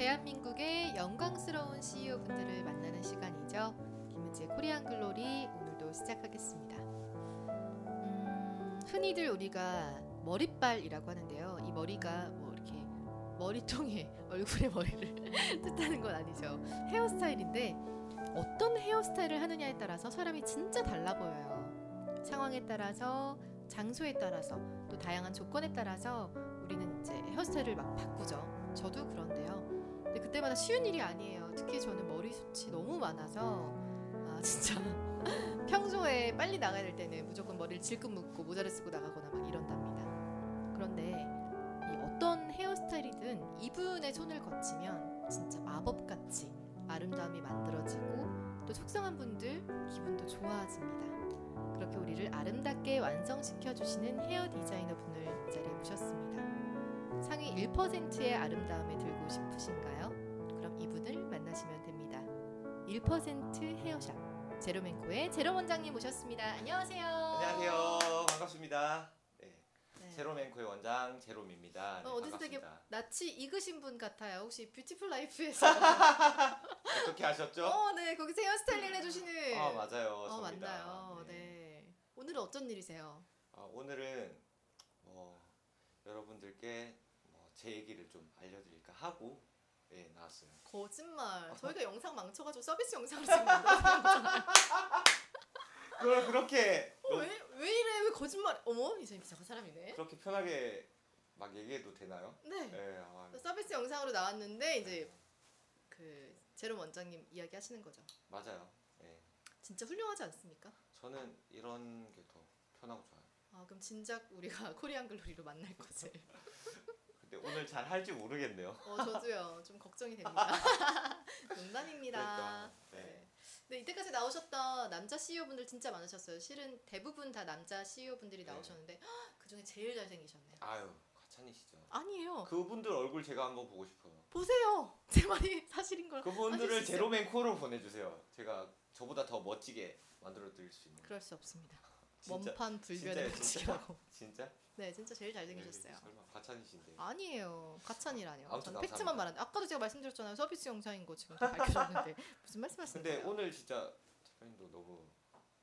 대한민국의 영광스러운 CEO 분들을 만나는 시간이죠. 김은지의 코리안 글로리 오늘도 시작하겠습니다. 음, 흔히들 우리가 머리빨이라고 하는데요. 이 머리가 뭐 이렇게 머리통에 얼굴에 머리를 뜻하는 건 아니죠. 헤어스타일인데 어떤 헤어스타일을 하느냐에 따라서 사람이 진짜 달라 보여요. 상황에 따라서 장소에 따라서 또 다양한 조건에 따라서 우리는 이제 헤어스타일을 막 바꾸죠. 저도 그런데요. 근데 그때마다 쉬운 일이 아니에요. 특히 저는 머리숱이 너무 많아서 아 진짜 평소에 빨리 나가야 될 때는 무조건 머리를 질끈 묶고 모자를 쓰고 나가거나 막 이런답니다. 그런데 이 어떤 헤어스타일이든 이분의 손을 거치면 진짜 마법같이 아름다움이 만들어지고 또 속상한 분들 기분도 좋아집니다. 그렇게 우리를 아름답게 완성시켜 주시는 헤어 디자이너 분을 이 자리에 모셨습니다. 상위 1%의 아름다움에 들고 싶으신가요? 이분을 만나시면 됩니다. 1% 헤어샵 제롬앤코의 제롬 원장님 모셨습니다. 안녕하세요. 안녕하세요. 반갑습니다. 네. 네. 제롬앤코의 원장 제롬입니다. 네, 어, 어디서 되게. 낯이 익으신 분 같아요. 혹시 뷰티풀 라이프에서 어떻게 하셨죠? 어, 네, 거기서 헤어스타일링 해주시는 아 맞아요. 어. 맞나요? 네. 오늘은 어떤 일이세요? 아, 오늘은 뭐 여러분들께 뭐 제 얘기를 좀 알려드릴까 하고 예 나왔어요. 거짓말. 저희가 영상 망쳐가지고 서비스 영상을 찍는데 그걸 그렇게 어, 왜, 왜 이래? 왜 거짓말? 어머, 이 사람 이상한 사람이네. 그렇게 편하게 막 얘기해도 되나요? 네. 예. 아, 서비스 영상으로 나왔는데 이제 그 제롬 원장님 이야기 하시는 거죠. 맞아요. 예. 진짜 훌륭하지 않습니까? 저는 이런 게 더 편하고 좋아요. 아 그럼 진작 우리가 코리안 글로리로 만날 거지. 근데 오늘 잘 할지 모르겠네요. 어 저도요. 좀 걱정이 됩니다. 농담입니다. 네. 네. 근데 이때까지 나오셨던 남자 CEO 분들 진짜 많으셨어요. 실은 대부분 다 남자 CEO 분들이 네. 나오셨는데 그 중에 제일 잘생기셨네요. 아유 과찬이시죠. 아니에요. 그분들 얼굴 제가 한번 보고 싶어요. 보세요. 제 말이 사실인 걸. 그분들을. 제로맨 코로 보내주세요. 제가 저보다 더 멋지게 만들어 드릴 수 있는. 그럴 수 없습니다. 진짜 원판 불변의 법칙이라고. 진짜? 네, 진짜 제일 잘생기셨어요. 네, 설마 과찬이신데. 아니에요. 아무튼 저는 팩트만. 말하는데 아까도 제가 말씀드렸잖아요. 서비스 영상인 거 지금 다 밝혀졌는데 무슨 말씀하시는 근데 거예요? 오늘 진짜 대표님도 너무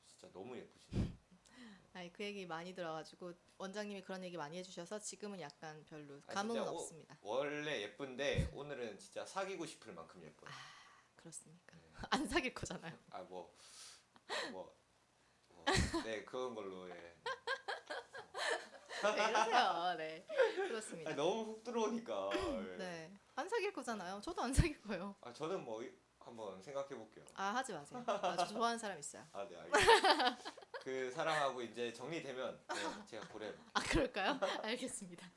진짜 너무 예쁘시네. 아니 그 얘기 많이 들어가지고 원장님이 그런 얘기 많이 해주셔서 지금은 약간 별로 아, 감흥은 오- 없습니다. 원래 예쁜데 오늘은 진짜 사귀고 싶을 만큼 예뻐요. 그렇습니까? 네. 안 사귈 거잖아요. 아뭐 뭐. 뭐, 네 그런 걸로 예. 네, 이러세요. 네, 그렇습니다. 아, 너무 훅 들어오니까. 예. 네, 안 사귈 거잖아요. 저도 안 사귈 거예요. 아 저는 뭐 이- 한번 생각해 볼게요. 아 하지 마세요. 아, 저 좋아하는 사람 있어요. 아, 네, 알겠습니다. 그 사랑하고 이제 정리되면 네, 제가 고려. 아 그럴까요? 알겠습니다.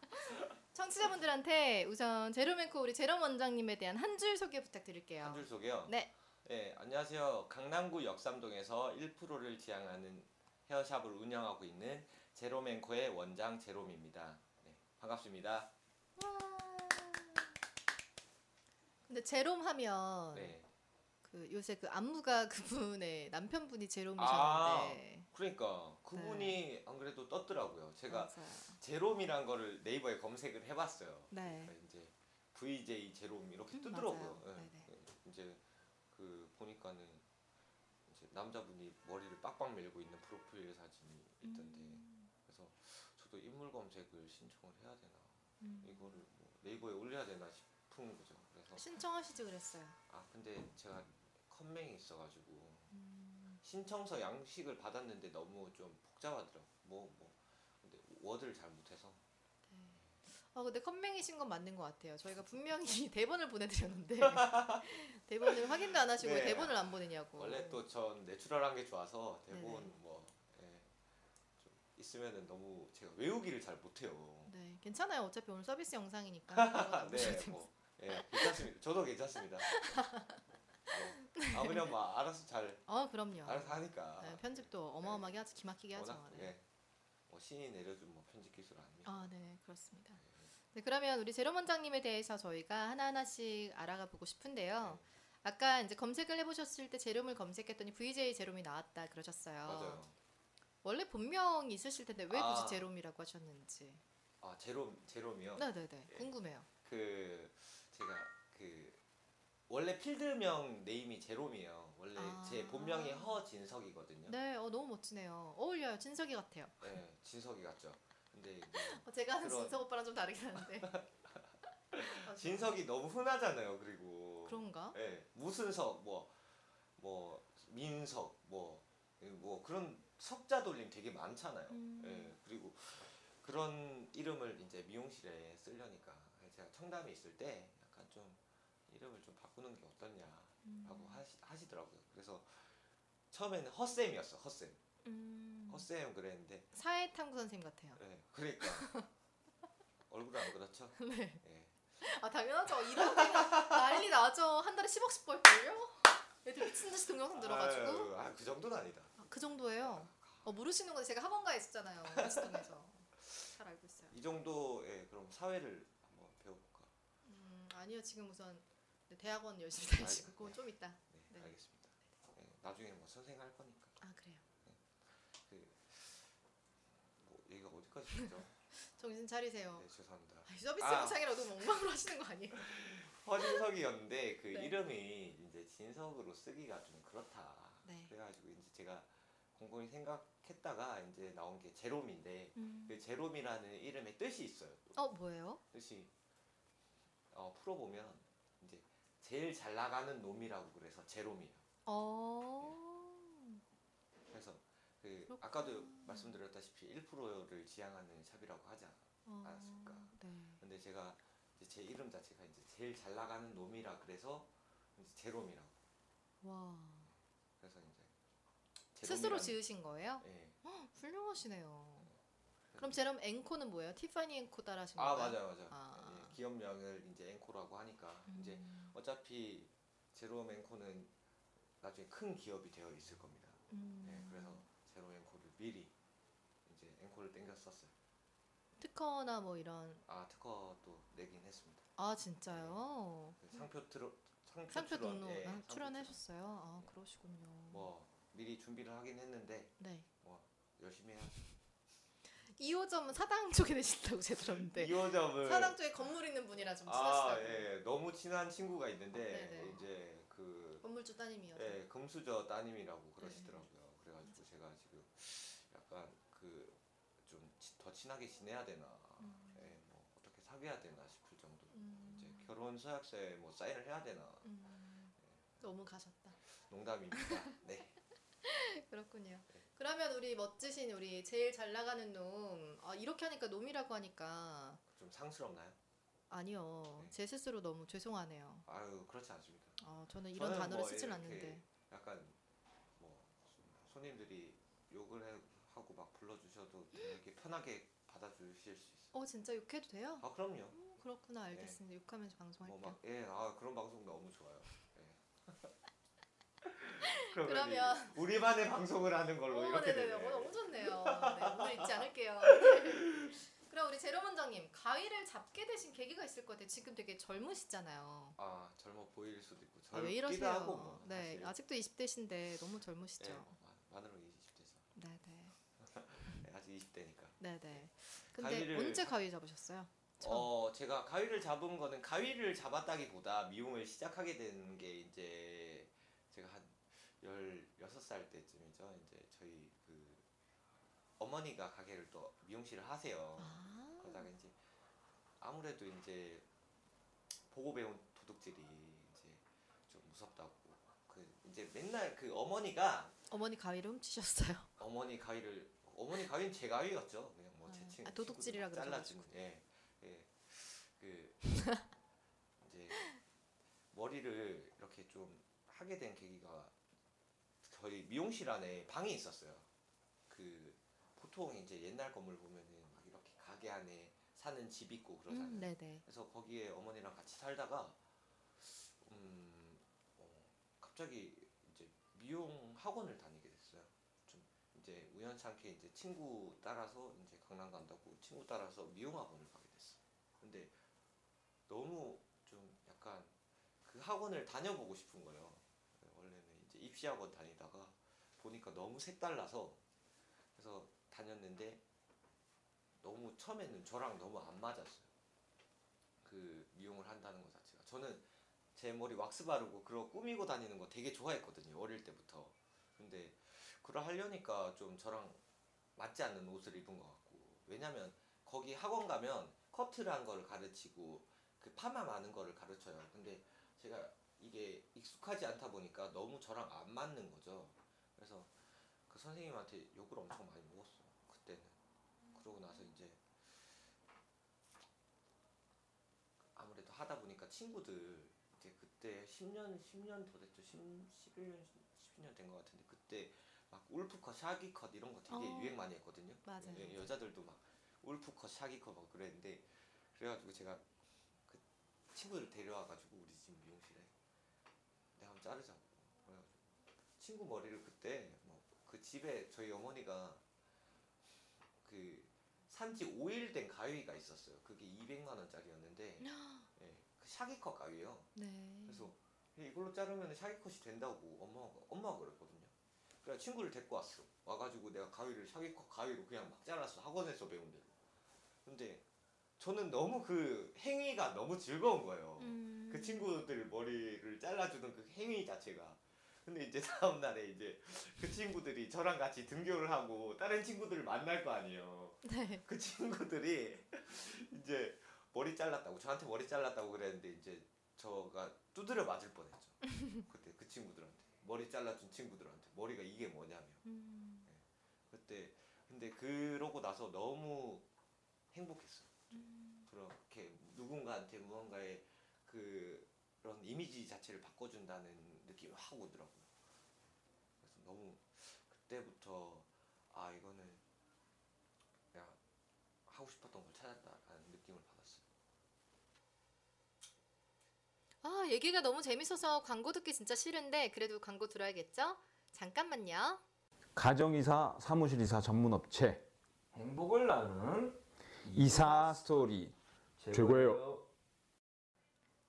청취자분들한테 우선 제로맨코 우리 제롬 원장님에 대한 한 줄 소개 부탁드릴게요. 한 줄 소개요. 네, 네, 안녕하세요. 강남구 역삼동에서 1%를 지향하는 헤어샵을 운영하고 있는 제로맨코의 원장 제롬입니다. 네, 반갑습니다. 근데 제롬 하면 네. 그 요새 그 안무가 그분의 남편분이 아, 제롬이셨는데 그러니까 그분이 안 그래도 떴더라고요. 제가 맞아요. 제롬이란 거를 네이버에 검색을 해봤어요. 네. 그러니까 이제 VJ 제롬 이렇게 음, 뜨더라고요. 네. 이제 그 보니까는 남자분이 머리를 빡빡 밀고 있는 프로필 사진이 있던데 음. 그래서 저도 인물 검색을 신청을 해야 되나 음. 이거를 뭐 네이버에 올려야 되나 싶은 거죠. 그래서 신청하시지 그랬어요. 아 근데 제가 컴맹이 있어가지고 음. 신청서 양식을 받았는데 너무 좀 복잡하더라고. 뭐 뭐. 근데 워드를 잘 못해서 아 근데 컴맹이신 건 맞는 것 같아요. 저희가 분명히 대본을 보내드렸는데 대본을 확인도 안 하시고 왜 네. 대본을 안 보내냐고. 원래 또 전 내추럴한 게 좋아서 대본 네네. 뭐 예, 좀 있으면은 너무 제가 외우기를 잘 못해요. 네 괜찮아요. 어차피 오늘 서비스 영상이니까. 네, 뭐 예, 괜찮습니다. 저도 괜찮습니다. 뭐, 아 그냥 뭐 알아서 잘 어 그럼요. 알아서 하니까. 네, 편집도 어마어마하게 하죠. 기막히게 하죠. 워낙 네. 예, 뭐 신이 내려준 뭐 편집 기술 아닙니까? 아, 네, 그렇습니다. 네, 그러면 우리 제롬 원장님에 대해서 저희가 하나하나씩 알아가 보고 싶은데요. 아까 이제 검색을 해보셨을 때 제롬을 검색했더니 VJ 제롬이 나왔다 그러셨어요. 맞아요. 원래 본명이 있으실 텐데 왜 아. 굳이 제롬이라고 하셨는지. 아 제롬 제롬이요. 네네네. 예. 궁금해요. 그 제가 그그 원래 필드명 네임이 제롬이에요. 원래 아. 제 본명이 허진석이거든요. 네, 어, 너무 멋지네요. 어울려요. 진석이 같아요. 네, 진석이 같죠. 근데 어, 제가 하는 그런- 진석 오빠랑 좀 다르긴 한데. 진석이 너무 흔하잖아요. 그리고 그런가? 예, 무슨 석, 뭐, 뭐, 민석, 뭐, 예, 뭐 그런 석자 돌림 되게 많잖아요. 음. 예, 그리고 그런 이름을 이제 미용실에 쓰려니까 제가 청담에 있을 때 약간 좀 이름을 좀 바꾸는 게 어떻냐라고 음. 하시, 하시더라고요. 그래서 처음에는 허쌤이었어, 허쌤. 음. 허쌤 그랬는데, 사회탐구 선생님 같아요. 예, 그러니까 얼굴 안 그렇죠? 네. 예. 아 당연하죠. 이런 게 난리 나죠. 한 달에 10억씩 벌걸요? 애들 미친 듯이 동영상 들어가지고. 아유, 아, 그 정도는 아니다. 아, 그 정도예요. 어, 모르시는 건데 제가 학원가에 있었잖아요. 시동에서 잘 알고 있어요. 이 정도의 그럼 사회를 한번 배워볼까? 음, 아니요 지금 우선 네, 대학원 열심히 다니시고 그건 좀 이따. 네, 네. 알겠습니다. 네, 나중에 뭐 선생 할 거니까 아 그래요. 뭐 얘기가 됐죠? 정신 차리세요. 네, 죄송합니다. 아, 서비스 아. 영상이라 너무 엉망으로 하시는 거 아니에요? 허진석이었는데 그 네. 이름이 이제 진석으로 쓰기가 좀 그렇다. 네. 그래가지고 이제 제가 곰곰이 생각했다가 이제 나온 게 제롬인데 음. 그 제롬이라는 이름의 뜻이 있어요. 또. 어 뭐예요? 뜻이 어, 풀어보면 이제 제일 잘 나가는 놈이라고 그래서 제롬이에요. 어. 그. 아까도 말씀드렸다시피 1%를 지향하는 샵이라고 하지 않아요. 어. 네. 근데 제가 이제 제 이름 자체가 이제 제일 잘 나가는 놈이라 그래서 이제 제롬이라고. 와. 그래서 이제 스스로 제롬이라는- 지으신 거예요? 예. 훌륭하시네요. 그럼 제럼 앵코는 뭐예요? 티파니 앵코 따라하신 아 건가요? 맞아 맞아. 아. 예, 기업명을 이제 앵코라고 하니까 이제 음. 어차피 제롬 앵코는 나중에 큰 기업이 되어 있을 겁니다. 음. 예, 그래서 제롬 앵코를 미리 이제 앵코를 땡겼었어요. 특허나 뭐 이런 아 특허도 내긴 했습니다. 아 진짜요? 그 상표 트로 상표, 상표 등록 예, 아, 출연하셨어요? 아 네. 그러시군요. 뭐 미리 준비를 하긴 했는데 네. 열심히 해야죠. 2호점은 사당 쪽에 계신다고 제가 들었는데 2호점을 사당 쪽에 건물 있는 분이라 좀 아, 친하시다고. 예, 너무 친한 친구가 있는데 네네. 이제 그 건물주 따님이어서. 예, 금수저 따님이라고 네. 그러시더라고요. 그래가지고 제가 지금 약간 그 좀 더 친하게 지내야 되나, 음. 예, 뭐 어떻게 사귀어야 되나 싶을 정도로 음. 이제 결혼 서약서에 뭐 사인을 해야 되나 음. 너무 가셨다. 농담입니다. 네. 그렇군요. 네. 그러면 우리 멋지신 우리 제일 잘 나가는 놈 아, 이렇게 하니까 놈이라고 하니까 좀 상스럽나요? 아니요 네. 제 스스로 너무 죄송하네요. 아유 그렇지 않습니다. 아, 저는 이런 저는 단어를 뭐 이렇게 않는데. 약간 뭐 손님들이 욕을 해- 하고 막 불러주셔도 이렇게 편하게 받아주실 수 있어요. 어 진짜 욕해도 돼요? 아 그럼요. 음, 그렇구나 알겠습니다. 욕하면서 방송할게요. 뭐 막 예, 아 그런 방송 너무 좋아요. 예. 그러면 그러면- 이- 우리만의 방송을 하는 걸로 어, 이렇게 네네네. 되네. 어, 너무 좋네요. 네, 오늘 잊지 않을게요. 그럼 우리 제롬 원장님 가위를 잡게 되신 계기가 있을 것 같아요. 지금 되게 젊으시잖아요. 아 젊어 보일 수도 있고 아, 왜 젊기도 이러세요? 하고 뭐 네, 사실. 아직도 20대신데 너무 젊으시죠. 예, 마- 만으로 20대죠. 네네. 네, 아직 20대니까. 네네. 근데 가위를- 언제 가위 잡으셨어요? 처음. 어 제가 가위를 잡은 거는 가위를 잡았다기보다 미용을 시작하게 된 게 이제 제가 한 16살 때쯤이죠. 이제 저희 그 어머니가 가게를 또 미용실을 하세요. 아. 그러다가 이제 아무래도 이제 보고 배운 도둑질이 이제 좀 무섭다고 그 이제 맨날 그 어머니가 어머니 가위를 훔치셨어요. 어머니 가위를 어머니 가위는 제 가위였죠. 그냥 뭐제 아, 친 아, 도둑질이라. 잘라주고 예. 예. 그 이제 머리를 이렇게 좀 하게 된 계기가 저희 미용실 안에 방이 있었어요. 그 보통 이제 옛날 건물 보면은 막 이렇게 가게 안에 사는 집 있고 그러잖아요. 음, 네네. 그래서 거기에 어머니랑 같이 살다가 음 어, 갑자기 이제 미용 학원을. 좀 이제 우연찮게 이제 친구 따라서 이제 강남 간다고 친구 따라서 미용 학원을 가게 됐어. 근데 너무 좀 약간 그 학원을 다녀보고 싶은 거예요. 원래는 이제 입시 학원 다니다가 보니까 너무 색달라서 그래서 다녔는데 너무 처음에는 저랑 너무 안 맞았어요. 그 미용을 한다는 것 자체가 저는 제 머리 왁스 바르고 그러 꾸미고 다니는 거 되게 좋아했거든요 어릴 때부터 근데 그걸 하려니까 좀 저랑 맞지 않는 옷을 입은 것 같고. 왜냐면 거기 학원 가면 커트를 한 거를 가르치고 그 파마 많은 거를 가르쳐요. 근데 제가 이게 익숙하지 않다 보니까 너무 저랑 안 맞는 거죠. 그래서 그 선생님한테 욕을 엄청 많이 먹었어요 그때는. 그러고 나서 이제 아무래도 하다 보니까 친구들 이제 그때 10년 10년 더 됐죠. 10, 11년 12년 된 것 같은데 그때 막 울프컷 샤기컷 이런 거 되게 어. 유행 많이 했거든요 맞아요. 예, 여자들도 막 울프컷 샤기컷 막 그랬는데 그래가지고 제가 그 친구들 데려와가지고 우리 집 미용실에 내가 한번 자르자고 그래가지고 친구 머리를 그때 뭐 그 집에 저희 어머니가 그 산지 5일 된 가위가 있었어요. 그게 200만 원짜리였는데 예, 그 샤기컷 가위예요. 네. 그래서 이걸로 자르면 샤기컷이 된다고 엄마가 엄마가 그랬거든요. 그래 친구를 데리고 왔어. 와가지고 내가 가위를 샤기컷 가위로 그냥 막 잘랐어 학원에서 배운 대로. 근데 저는 너무 그 행위가 너무 즐거운 거예요. 음. 그 친구들 머리를 잘라주는 그 행위 자체가. 근데 이제 다음 날에 이제 그 친구들이 저랑 같이 등교를 하고 다른 친구들을 만날 거 아니에요. 네. 그 친구들이 이제 머리 잘랐다고 저한테 머리 잘랐다고 그랬는데 이제 저가 두드려 맞을 뻔했죠. 그때 그 친구들한테 머리 잘라준 친구들한테 머리가 이게 뭐냐며. 음. 그때 근데 그러고 나서 너무 행복했어요. 음. 그렇게 누군가한테 무언가의 그런 이미지 자체를 바꿔준다는 느낌이 확 오더라고요. 그래서 너무 그때부터 아 이거는 내가 하고 싶었던 걸 찾았다라는 느낌을 받았어요. 아, 얘기가 너무 재밌어서 광고 듣기 진짜 싫은데 그래도 광고 들어야겠죠? 잠깐만요. 가정이사 사무실이사 전문업체 행복을 나누는 이사 스토리 최고예요.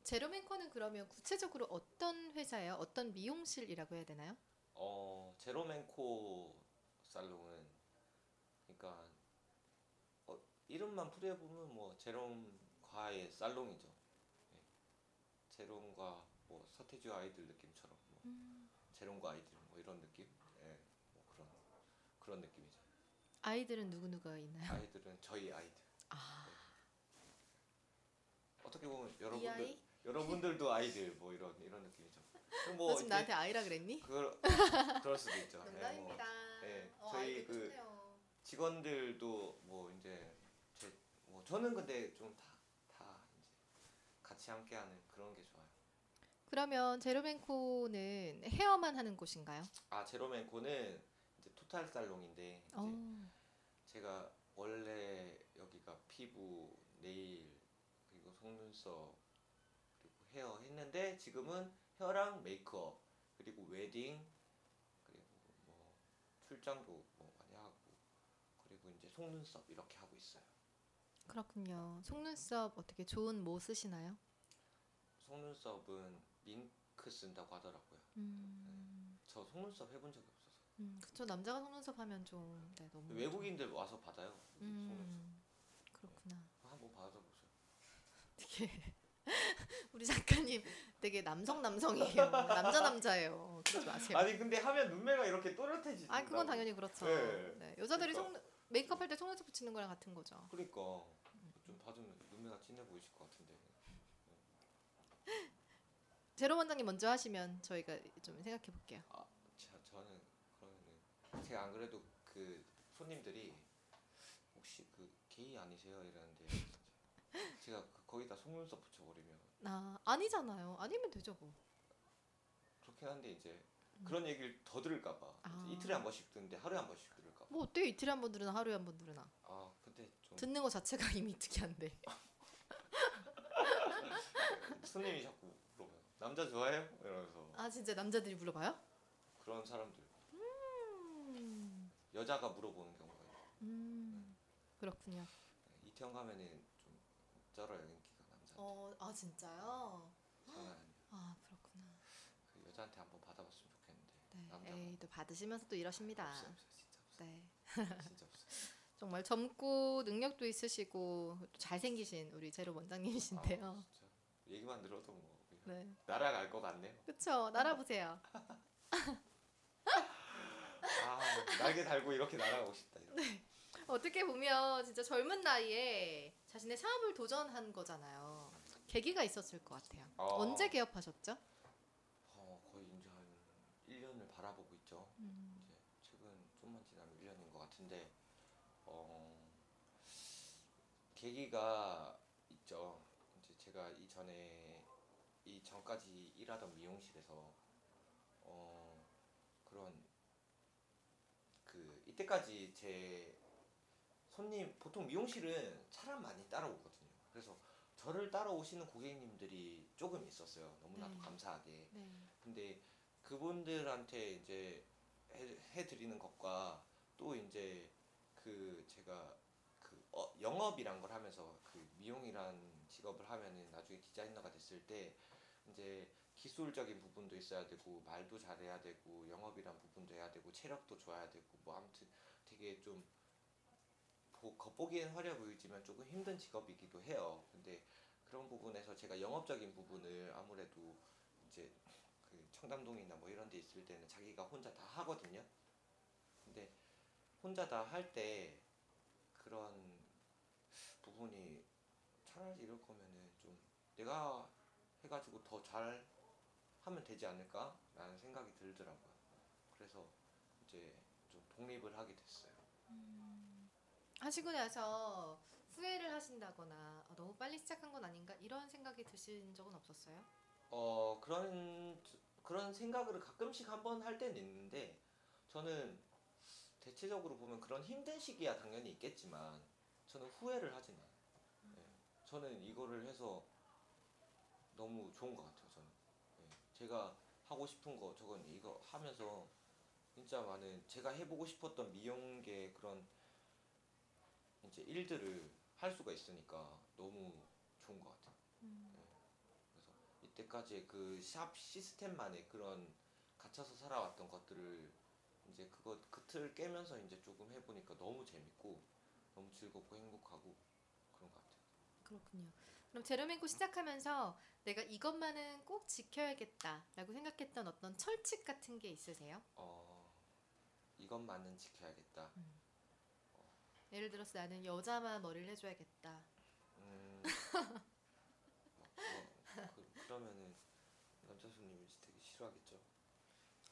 제로맨코는 그러면 구체적으로 어떤 회사예요? 어떤 미용실이라고 해야 되나요? 어 제로맨코 살롱은 그러니까 어, 이름만 풀이해 보면 뭐 제롬 과의 살롱이죠. 예. 제롬과 뭐 서태지 아이들 느낌처럼 뭐 음. 제롬과 아이들 뭐 이런 느낌, 예, 뭐 그런 그런 느낌이죠. 아이들은 누구 누가 있나요? 아이들은 저희 아이들. 아, 어떻게 보면 이 여러분들 아이? 여러분들도 아이들 뭐 이런 이런 느낌이죠. 뭐너 지금 이제 나한테 아이라 그랬니? 그 그럴 수도 있죠. 예, 뭐 농담입니다. 예, 어, 저희 그 예쁘네요. 직원들도 뭐 이제 제, 뭐 저는 근데 좀 다 다 이제 같이 함께하는 그런 게 좋아요. 그러면 제로맨코는 헤어만 하는 곳인가요? 아 제로맨코는 이제 토탈 살롱인데 이제 어. 제가 원래 여기가 피부, 네일 그리고 속눈썹 그리고 헤어 했는데 지금은 헤어랑 메이크업 그리고 웨딩 그리고 뭐 출장도 뭐 많이 하고 그리고 이제 속눈썹 이렇게 하고 있어요. 그렇군요. 속눈썹 어떻게 좋은 뭐 쓰시나요? 속눈썹은 밍크 쓴다고 하더라고요. 음, 저 속눈썹 해본 적이 없어서 음 그쵸 남자가 속눈썹 하면 좀 네, 너무 외국인들 와서 받아요. 속눈썹 음, 그렇구나. 한번 받아보세요. 되게 우리 작가님 되게 남성 남성이에요. 남자 남자예요. 그러지 마세요. 아니 근데 하면 눈매가 이렇게 또렷해지지. 아 그건 당연히 그렇죠. 네. 네, 여자들이 그러니까. 속 메이크업 할 때 속눈썹 붙이는 거랑 같은 거죠. 그러니까 좀 받으면 눈매가 진해 보이실 것 같은데. 제로 원장님 먼저 하시면 저희가 좀 생각해 볼게요. 아, 자, 저는 그러면은 제가 안 그래도 그 손님들이 혹시 그 게이 아니세요 이러는데 제가 그 거기다 속눈썹 붙여버리면 아 아니잖아요. 아니면 되죠 뭐. 그렇긴 한데 이제 그런 얘기를 더 들을까봐 음. 아. 이틀에 한 번씩 듣는데 하루에 한 번씩 들을까봐. 뭐 어때요? 이틀에 한 번 들으나 하루에 한 번 들으나. 아 근데 좀 듣는 거 자체가 이미 특이한데. 손님이 자꾸. 남자 좋아해요? 이러면서 아 진짜 남자들이 물어봐요? 그런 사람들 음, 여자가 물어보는 경우가 있어요. 음 그렇군요. 이태원 가면은 좀 쩔어요 인기가 남자. 어, 아 진짜요? 장난. 아 그렇구나. 그 여자한테 한번 받아봤으면 좋겠는데 네. 에이 또 받으시면서 또 이러십니다. 없어요, 없어요, 진짜 없어요. 네. 진짜 없어요. 정말 젊고 능력도 있으시고 또 잘생기신 우리 제로 원장님이신데요. 아, 진짜 얘기만 들어도 뭐 네. 날아갈 것 같네요. 그쵸. 날아보세요. 아 날개 달고 이렇게 날아가고 싶다. 이렇게. 어떻게 보면 진짜 젊은 나이에 자신의 사업을 도전한 거잖아요. 계기가 있었을 것 같아요. 어. 언제 개업하셨죠? 어, 거의 이제 한 1년을 바라보고 있죠. 음. 이제 최근 좀만 지나면 1년인 것 같은데 어, 계기가 있죠. 이제 제가 이전에 이 전까지 일하던 미용실에서 어, 그런 그 이때까지 제 손님 보통 미용실은 사람 많이 따라오거든요. 그래서 저를 따라오시는 고객님들이 조금 있었어요. 너무나도 네. 감사하게. 네. 근데 그분들한테 이제 해, 해드리는 것과 또 이제 그 제가 그 어, 영업이란 걸 하면서 그 미용이란 직업을 하면은 나중에 디자이너가 됐을 때 이제 기술적인 부분도 있어야 되고 말도 잘해야 되고 영업이란 부분도 해야 되고 체력도 좋아야 되고 뭐 아무튼 되게 좀 보- 겉보기엔 화려 보이지만 조금 힘든 직업이기도 해요. 근데 그런 부분에서 제가 영업적인 부분을 아무래도 이제 그 청담동이나 뭐 이런 데 있을 때는 자기가 혼자 다 하거든요. 근데 혼자 다 할 때 그런 부분이 차라리 이럴 거면은 좀 내가 해가지고 더 잘 하면 되지 않을까라는 생각이 들더라고요. 그래서 이제 좀 독립을 하게 됐어요. 하시고 나서 후회를 하신다거나 어, 너무 빨리 시작한 건 아닌가 이런 생각이 드신 적은 없었어요? 어 그런 그런 생각을 가끔씩 한 번 할 때는 있는데 저는 대체적으로 보면 그런 힘든 시기야 당연히 있겠지만 저는 후회를 하진 않아요. 예. 저는 이거를 해서 너무 좋은 것 같아요. 저는 예. 제가 하고 싶은 거 저건 이거 하면서 진짜 많은 제가 해보고 싶었던 미용계 그런 이제 일들을 할 수가 있으니까 너무 좋은 것 같아요. 그래서 이때까지 그 샵 시스템만의 그런 갇혀서 살아왔던 것들을 이제 그거 그 틀 깨면서 이제 조금 해보니까 너무 재밌고 너무 즐겁고 행복하고 그런 것 같아요. 그렇군요. 그럼 제로맨코 시작하면서 내가 이것만은 꼭 지켜야겠다라고 생각했던 어떤 철칙 같은 게 있으세요? 어 이것만은 지켜야겠다. 예를 들어서 나는 여자만 머리를 해줘야겠다. 음, 뭐, 뭐, 그, 그러면은 남자 손님이 되게 싫어하겠죠.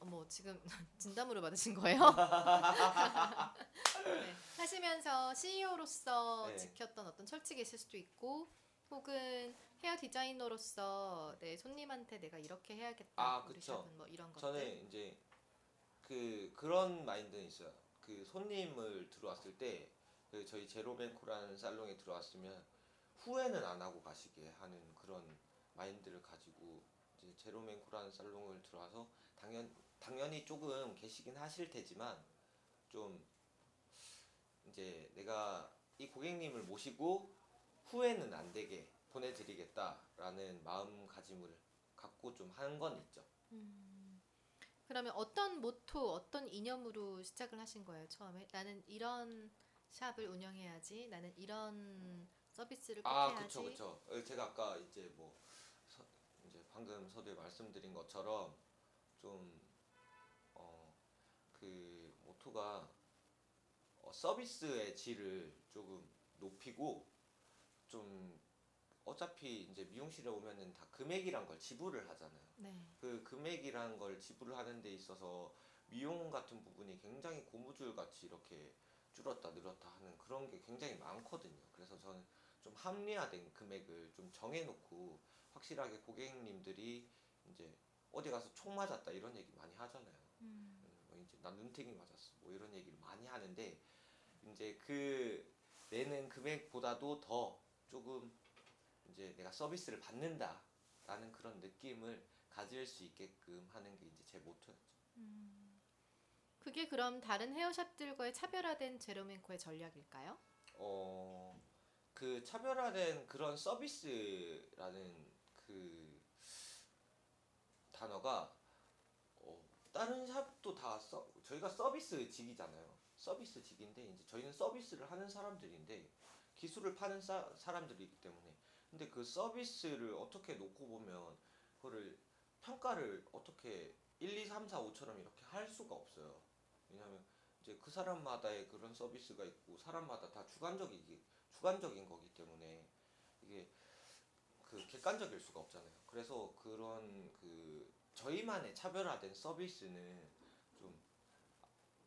어머 지금 진담으로 받으신 거예요? 네. 하시면서 CEO로서 네. 지켰던 어떤 철칙이 있을 수도 있고 혹은 헤어 디자이너로서 내 손님한테 내가 이렇게 해야겠다. 아, 우리 그쵸. 뭐 이런 것들. 저는 이제 그 그런 마인드는 있어요. 그 손님을 들어왔을 때 그 저희 제로뱅코라는 살롱에 들어왔으면 후회는 안 하고 가시게 하는 그런 마인드를 가지고 이제 제로맨코라는 살롱을 들어와서 당연 당연히 조금 계시긴 하실 테지만 좀 이제 내가 이 고객님을 모시고 후회는 안 되게 보내드리겠다라는 마음가짐을 갖고 좀 한 건 있죠. 음, 그러면 어떤 모토, 어떤 이념으로 시작을 하신 거예요 처음에? 나는 이런 샵을 운영해야지. 나는 이런 서비스를 꼭 아, 해야지. 그쵸, 그쵸. 어, 제가 아까 이제 뭐 서, 이제 방금 서두에 말씀드린 것처럼 좀 어, 그 모토가 어, 서비스의 질을 조금 높이고 좀 어차피 이제 미용실에 오면은 다 금액이란 걸 지불을 하잖아요. 네. 그 금액이라는 걸 지불을 하는 데 있어서 미용 같은 부분이 굉장히 고무줄 같이 이렇게 줄었다 늘었다 하는 그런 게 굉장히 많거든요. 그래서 저는 좀 합리화된 금액을 좀 정해놓고 확실하게 고객님들이 이제 어디 가서 총 맞았다 이런 얘기 많이 하잖아요. 음, 음, 뭐 이제 난 눈탱이 맞았어 뭐 이런 얘기를 많이 하는데 이제 그 내는 금액보다도 더 조금 이제 내가 서비스를 받는다라는 그런 느낌을 가질 수 있게끔 하는 게 이제 제 모토였죠. 그게 그럼 다른 헤어샵들과의 차별화된 제로맨코의 전략일까요? 어, 그 차별화된 그런 서비스라는 그 단어가 어, 다른 샵도 다 서, 저희가 서비스 직이잖아요. 서비스 직인데 이제 저희는 서비스를 하는 사람들인데 기술을 파는 사, 사람들이기 때문에 근데 그 서비스를 어떻게 놓고 보면 그거를 평가를 어떻게 1, 2, 3, 4, 5처럼 이렇게 할 수가 없어요. 왜냐하면 이제 그 사람마다의 그런 서비스가 있고 사람마다 다 주관적이기 주관적인 거기 때문에 이게 그 객관적일 수가 없잖아요. 그래서 그런 그 저희만의 차별화된 서비스는 좀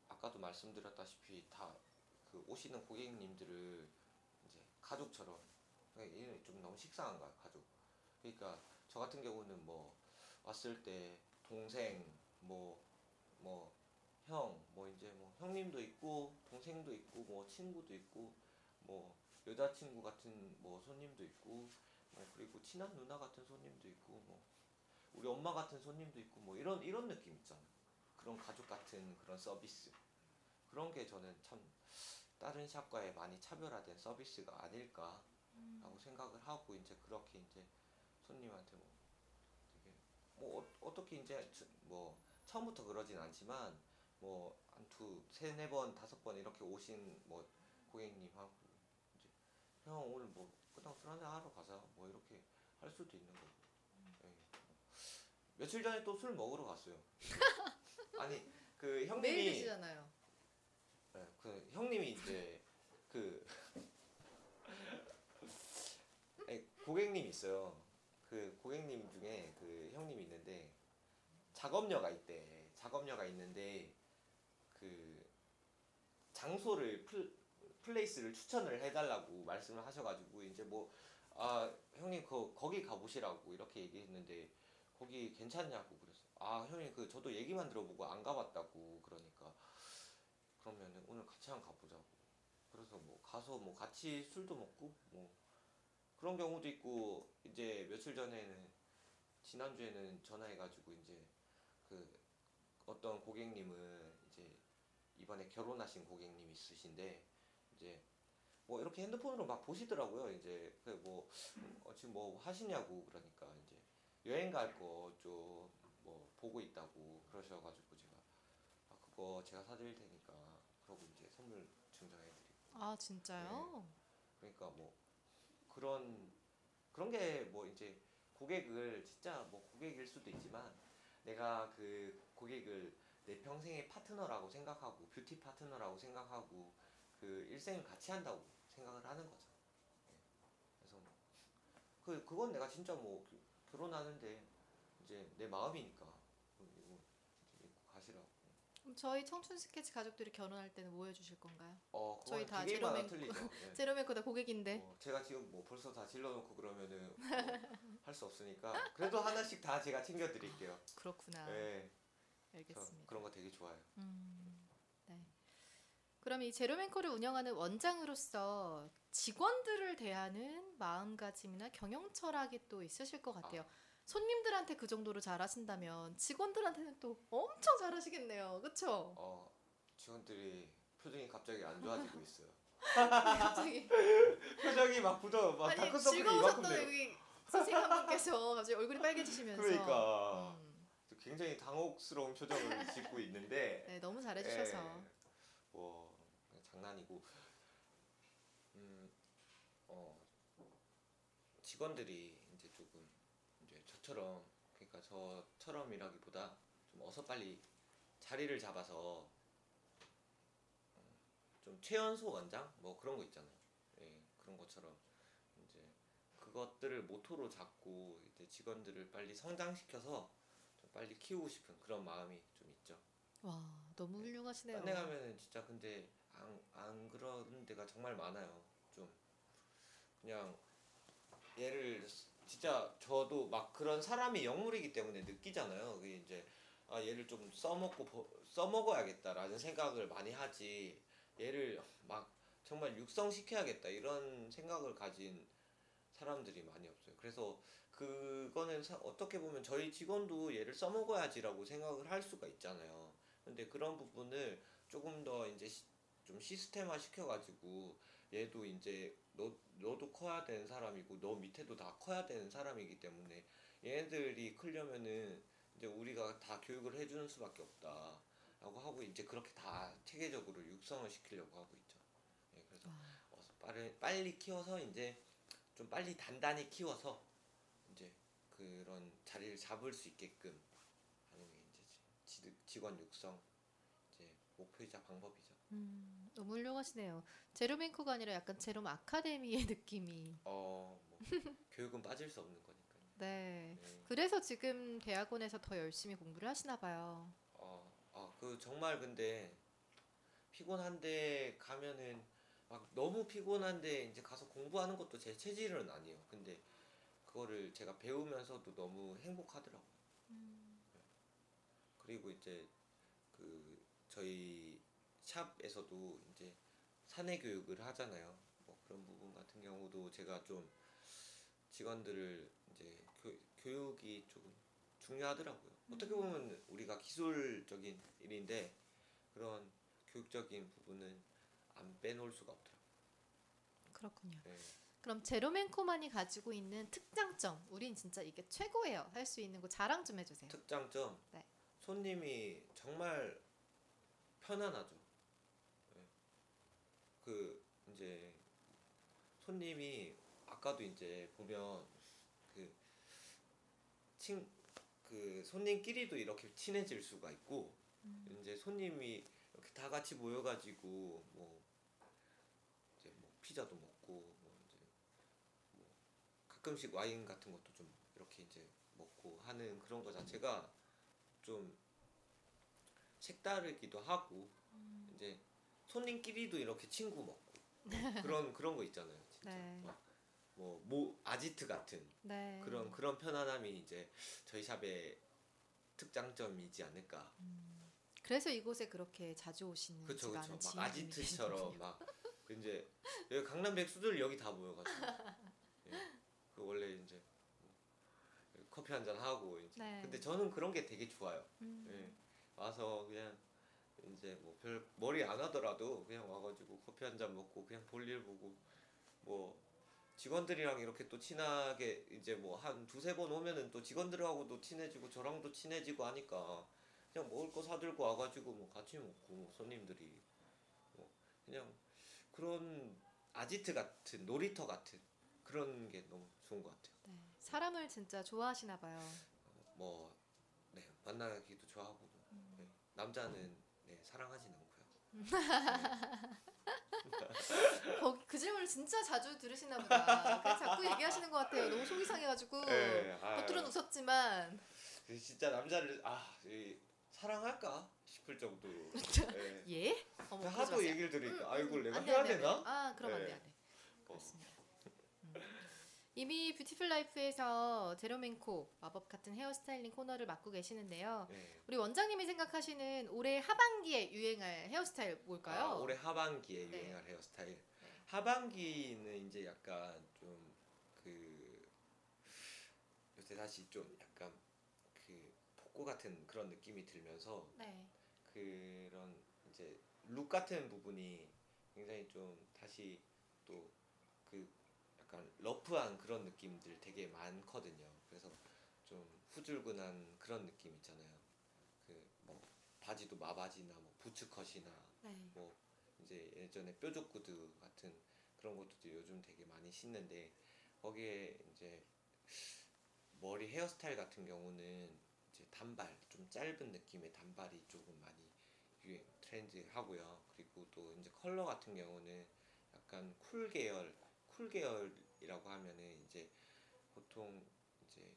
아까도 말씀드렸다시피 다 그 오시는 고객님들을 가족처럼 그러니까 얘는 좀 너무 식상한 거야 가족. 그러니까 저 같은 경우는 뭐 왔을 때 동생 뭐 뭐 형 뭐 이제 뭐 형님도 있고 동생도 있고 뭐 친구도 있고 뭐 여자친구 같은 뭐 손님도 있고 뭐 그리고 친한 누나 같은 손님도 있고 뭐 우리 엄마 같은 손님도 있고 뭐 이런 이런 느낌 있잖아. 그런 가족 같은 그런 서비스. 그런 게 저는 참 다른 샵과의 많이 차별화된 서비스가 아닐까라고 생각을 하고 이제 그렇게 이제 손님한테 뭐 되게 뭐 어, 어떻게 이제 저- 뭐 처음부터 그러진 않지만 뭐 한 두 세네 번 다섯 번 이렇게 오신 뭐 고객님하고 이제 형 오늘 뭐 그냥 술 한잔 하러 가자 뭐 이렇게 할 수도 있는 거고 예. 며칠 전에 또 술 먹으러 갔어요 아니 그 매일 형님이 드시잖아요. 네, 그 형님이 이제 그 아니, 고객님이 있어요. 그 고객님 중에 그 형님이 있는데 작업녀가 있대. 작업녀가 있는데 그 장소를 플, 플레이스를 추천을 해달라고 말씀을 하셔가지고 이제 뭐 아 형님 그 거기 가보시라고 이렇게 얘기했는데 거기 괜찮냐고 그랬어요. 아 형님 그 저도 얘기만 들어보고 안 가봤다고 그러니까 그러면은 오늘 같이 한번 가보자고. 그래서 뭐 가서 뭐 같이 술도 먹고 뭐 그런 경우도 있고 이제 며칠 전에는 지난주에는 전화해가지고 이제 그 어떤 고객님은 이제 이번에 결혼하신 고객님이 있으신데 이제 뭐 이렇게 핸드폰으로 막 보시더라고요. 이제 그뭐 어, 지금 뭐 하시냐고 그러니까 이제 여행 갈 거 좀 뭐 보고 있다고 그러셔가지고 제가 아 그거 제가 사드릴 테니까 그러고 이제 선물 증정해드리고 아 진짜요? 그러니까 뭐 그런 그런 게 뭐 이제 고객을 진짜 뭐 고객일 수도 있지만 내가 그 고객을 내 평생의 파트너라고 생각하고 뷰티 파트너라고 생각하고 그 일생을 같이 한다고 생각을 하는 거죠. 예. 그래서 뭐 그 그건 내가 진짜 뭐 그- 결혼하는데 이제 내 마음이니까 그리고 이제 믿고 가시라고. 그럼 저희 청춘 스케치 가족들이 결혼할 때는 뭐 해주실 건가요? 어, 저희 다 제로맨- 틀리죠. 예. 제로메코 다 고객인데 어, 제가 지금 뭐 벌써 다 질러놓고 그러면은 뭐 할수 없으니까 그래도 하나씩 다 제가 챙겨드릴게요. 그렇구나. 네, 저 알겠습니다. 그런 거 되게 좋아해요. 음, 네. 그럼 이 제로맨코를 운영하는 원장으로서 직원들을 대하는 마음가짐이나 경영 철학이 또 있으실 것 같아요. 손님들한테 그 정도로 잘하신다면 직원들한테는 또 엄청 잘하시겠네요. 그렇죠? 어, 직원들이 표정이 갑자기 안 좋아지고 있어요. 갑자기 표정이 막 굳어, 막 아니 다크서클이 즐거우셨던 이만큼 돼요. 여기 선생님 한 분께서 갑자기 얼굴이 빨개지시면서 그러니까 음, 굉장히 당혹스러운 표정을 짓고 있는데 네 너무 잘해주셔서 예, 뭐 장난이고 음, 어, 직원들이 이제 조금 저처럼 그러니까 저처럼이라기보다 좀 어서 빨리 자리를 잡아서 음, 좀 최연소 원장 뭐 그런 거 있잖아요. 예, 그런 것처럼 이제 그것들을 모토로 잡고 이제 직원들을 빨리 성장시켜서 좀 빨리 키우고 싶은 그런 마음이 좀 있죠. 와 너무 훌륭하시네요. 딴데 가면은 진짜 근데 안, 안 그런 데가 정말 많아요. 좀 그냥 얘를 진짜 저도 막 그런 사람이 영물이기 때문에 느끼잖아요. 그게 이제 아 얘를 좀 써먹고 버- 써먹어야겠다라는 생각을 많이 하지 얘를 막 정말 육성시켜야겠다 이런 생각을 가진 사람들이 많이 없어요. 그래서 그거는 사- 어떻게 보면 저희 직원도 얘를 써먹어야지라고 생각을 할 수가 있잖아요. 근데 그런 부분을 조금 더 이제 시- 좀 시스템화 시켜가지고 얘도 이제 너 너도 커야 되는 사람이고 너 밑에도 다 커야 되는 사람이기 때문에 얘네들이 크려면은 이제 우리가 다 교육을 해주는 수밖에 없다 라고 하고 이제 그렇게 다 체계적으로 육성을 시키려고 하고 있죠. 예, 그래서 빠르, 빨리 키워서 이제 좀 빨리 단단히 키워서 이제 그런 자리를 잡을 수 있게끔 하는 게 이제 지- 직원 육성 이제 목표이자 방법이죠. 음, 너무 훌륭하시네요. 제로뱅크가 아니라 약간 제롬 아카데미의 느낌이. 어, 뭐 교육은 빠질 수 없는 거니까요. 네. 네. 그래서 지금 대학원에서 더 열심히 공부를 하시나 봐요. 어, 아, 그 정말 근데 피곤한데 가면은 막 너무 피곤한데 이제 가서 공부하는 것도 제 체질은 아니에요. 근데 그거를 제가 배우면서도 너무 행복하더라고요. 그리고 이제 그 저희 샵에서도 이제 사내 교육을 하잖아요. 뭐 그런 부분 같은 경우도 제가 좀 직원들을 이제 교, 교육이 조금 중요하더라고요. 어떻게 보면 우리가 기술적인 일인데 그런 교육적인 부분은 안 빼놓을 수가 없더라고요. 그렇군요. 네. 그럼 제로맨코만이 가지고 있는 특장점, 우린 진짜 이게 최고예요. 할 수 있는 거 자랑 좀 해주세요. 특장점 네. 손님이 정말 편안하죠. 네. 그 이제 손님이 아까도 이제 보면 그 친 그 손님끼리도 이렇게 친해질 수가 있고 이제 손님이 이렇게 다 같이 모여가지고 뭐 이제 뭐 피자도 먹고 뭐 이제 뭐 가끔씩 와인 같은 것도 좀 이렇게 이제 먹고 하는 그런 거 자체가 좀 색다르기도 하고 이제 손님끼리도 이렇게 친구 먹고 뭐 그런 그런 거 있잖아요 진짜 네. 뭐 뭐 아지트 같은 네. 그런 그런 편안함이 이제 저희 샵의 특장점이지 않을까 그래서 이곳에 그렇게 자주 오시는 그쵸 그쵸 막 아지트처럼. 막 이제 여기 강남 백수들 여기 다 모여가지고 예. 그 원래 이제 뭐 커피 한 잔 하고 이제 네. 근데 저는 그런 게 되게 좋아요 음. 예. 와서 그냥 이제 뭐 별 머리 안 하더라도 그냥 와가지고 커피 한 잔 먹고 그냥 볼일 보고 뭐 직원들이랑 이렇게 또 친하게 이제 뭐 한 두세 번 오면은 또 직원들하고도 친해지고 저랑도 친해지고 하니까 그냥 먹을 거 사들고 와가지고 뭐 같이 먹고 뭐 손님들이 뭐 그냥 그런 아지트 같은 놀이터 같은 그런 게 너무 좋은 것 같아요. 네. 사람을 진짜 좋아하시나 봐요. 뭐 네, 만나기도 좋아하고 네, 남자는 네, 사랑하진 않고요. 거기 그 질문을 진짜 자주 들으시나 보다. 자꾸 얘기하시는 것 같아요. 너무 속이 상해가지고 네, 아유. 겉으로는 웃었지만 그 진짜 남자를 아 이, 사랑할까 싶을 정도로 네. 예? 어머 하도. 얘기를 들으니까 음, 아 이걸 음, 내가 안 돼, 해야 안 돼, 안 돼. 되나? 아 그럼 네. 안돼 안돼. 어. 그렇습니다. 음. 이미 뷰티풀 라이프에서 제롬앤코 마법 같은 헤어스타일링 코너를 맡고 계시는데요. 네. 우리 원장님이 생각하시는 올해 하반기에 유행할 헤어스타일 뭘까요? 아, 올해 하반기에 네. 유행할 헤어스타일. 하반기는 이제 약간 좀 그 요새 다시 좀 약간 그 복고 같은 그런 느낌이 들면서 네. 그런 이제 룩 같은 부분이 굉장히 좀 다시 또그 약간 러프한 그런 느낌들 되게 많거든요. 그래서 좀 후줄근한 그런 느낌 있잖아요. 그 뭐 바지도 마바지나 뭐 부츠컷이나 네. 뭐 이제 예전에 뾰족 구두 같은 그런 것도 요즘 되게 많이 신는데 거기에 이제 머리 헤어스타일 같은 경우는 이제 단발 좀 짧은 느낌의 단발이 조금 많이 유행 트렌드 하고요. 그리고 또 이제 컬러 같은 경우는 약간 cool 계열 cool 계열 이라고 하면은 이제 보통 이제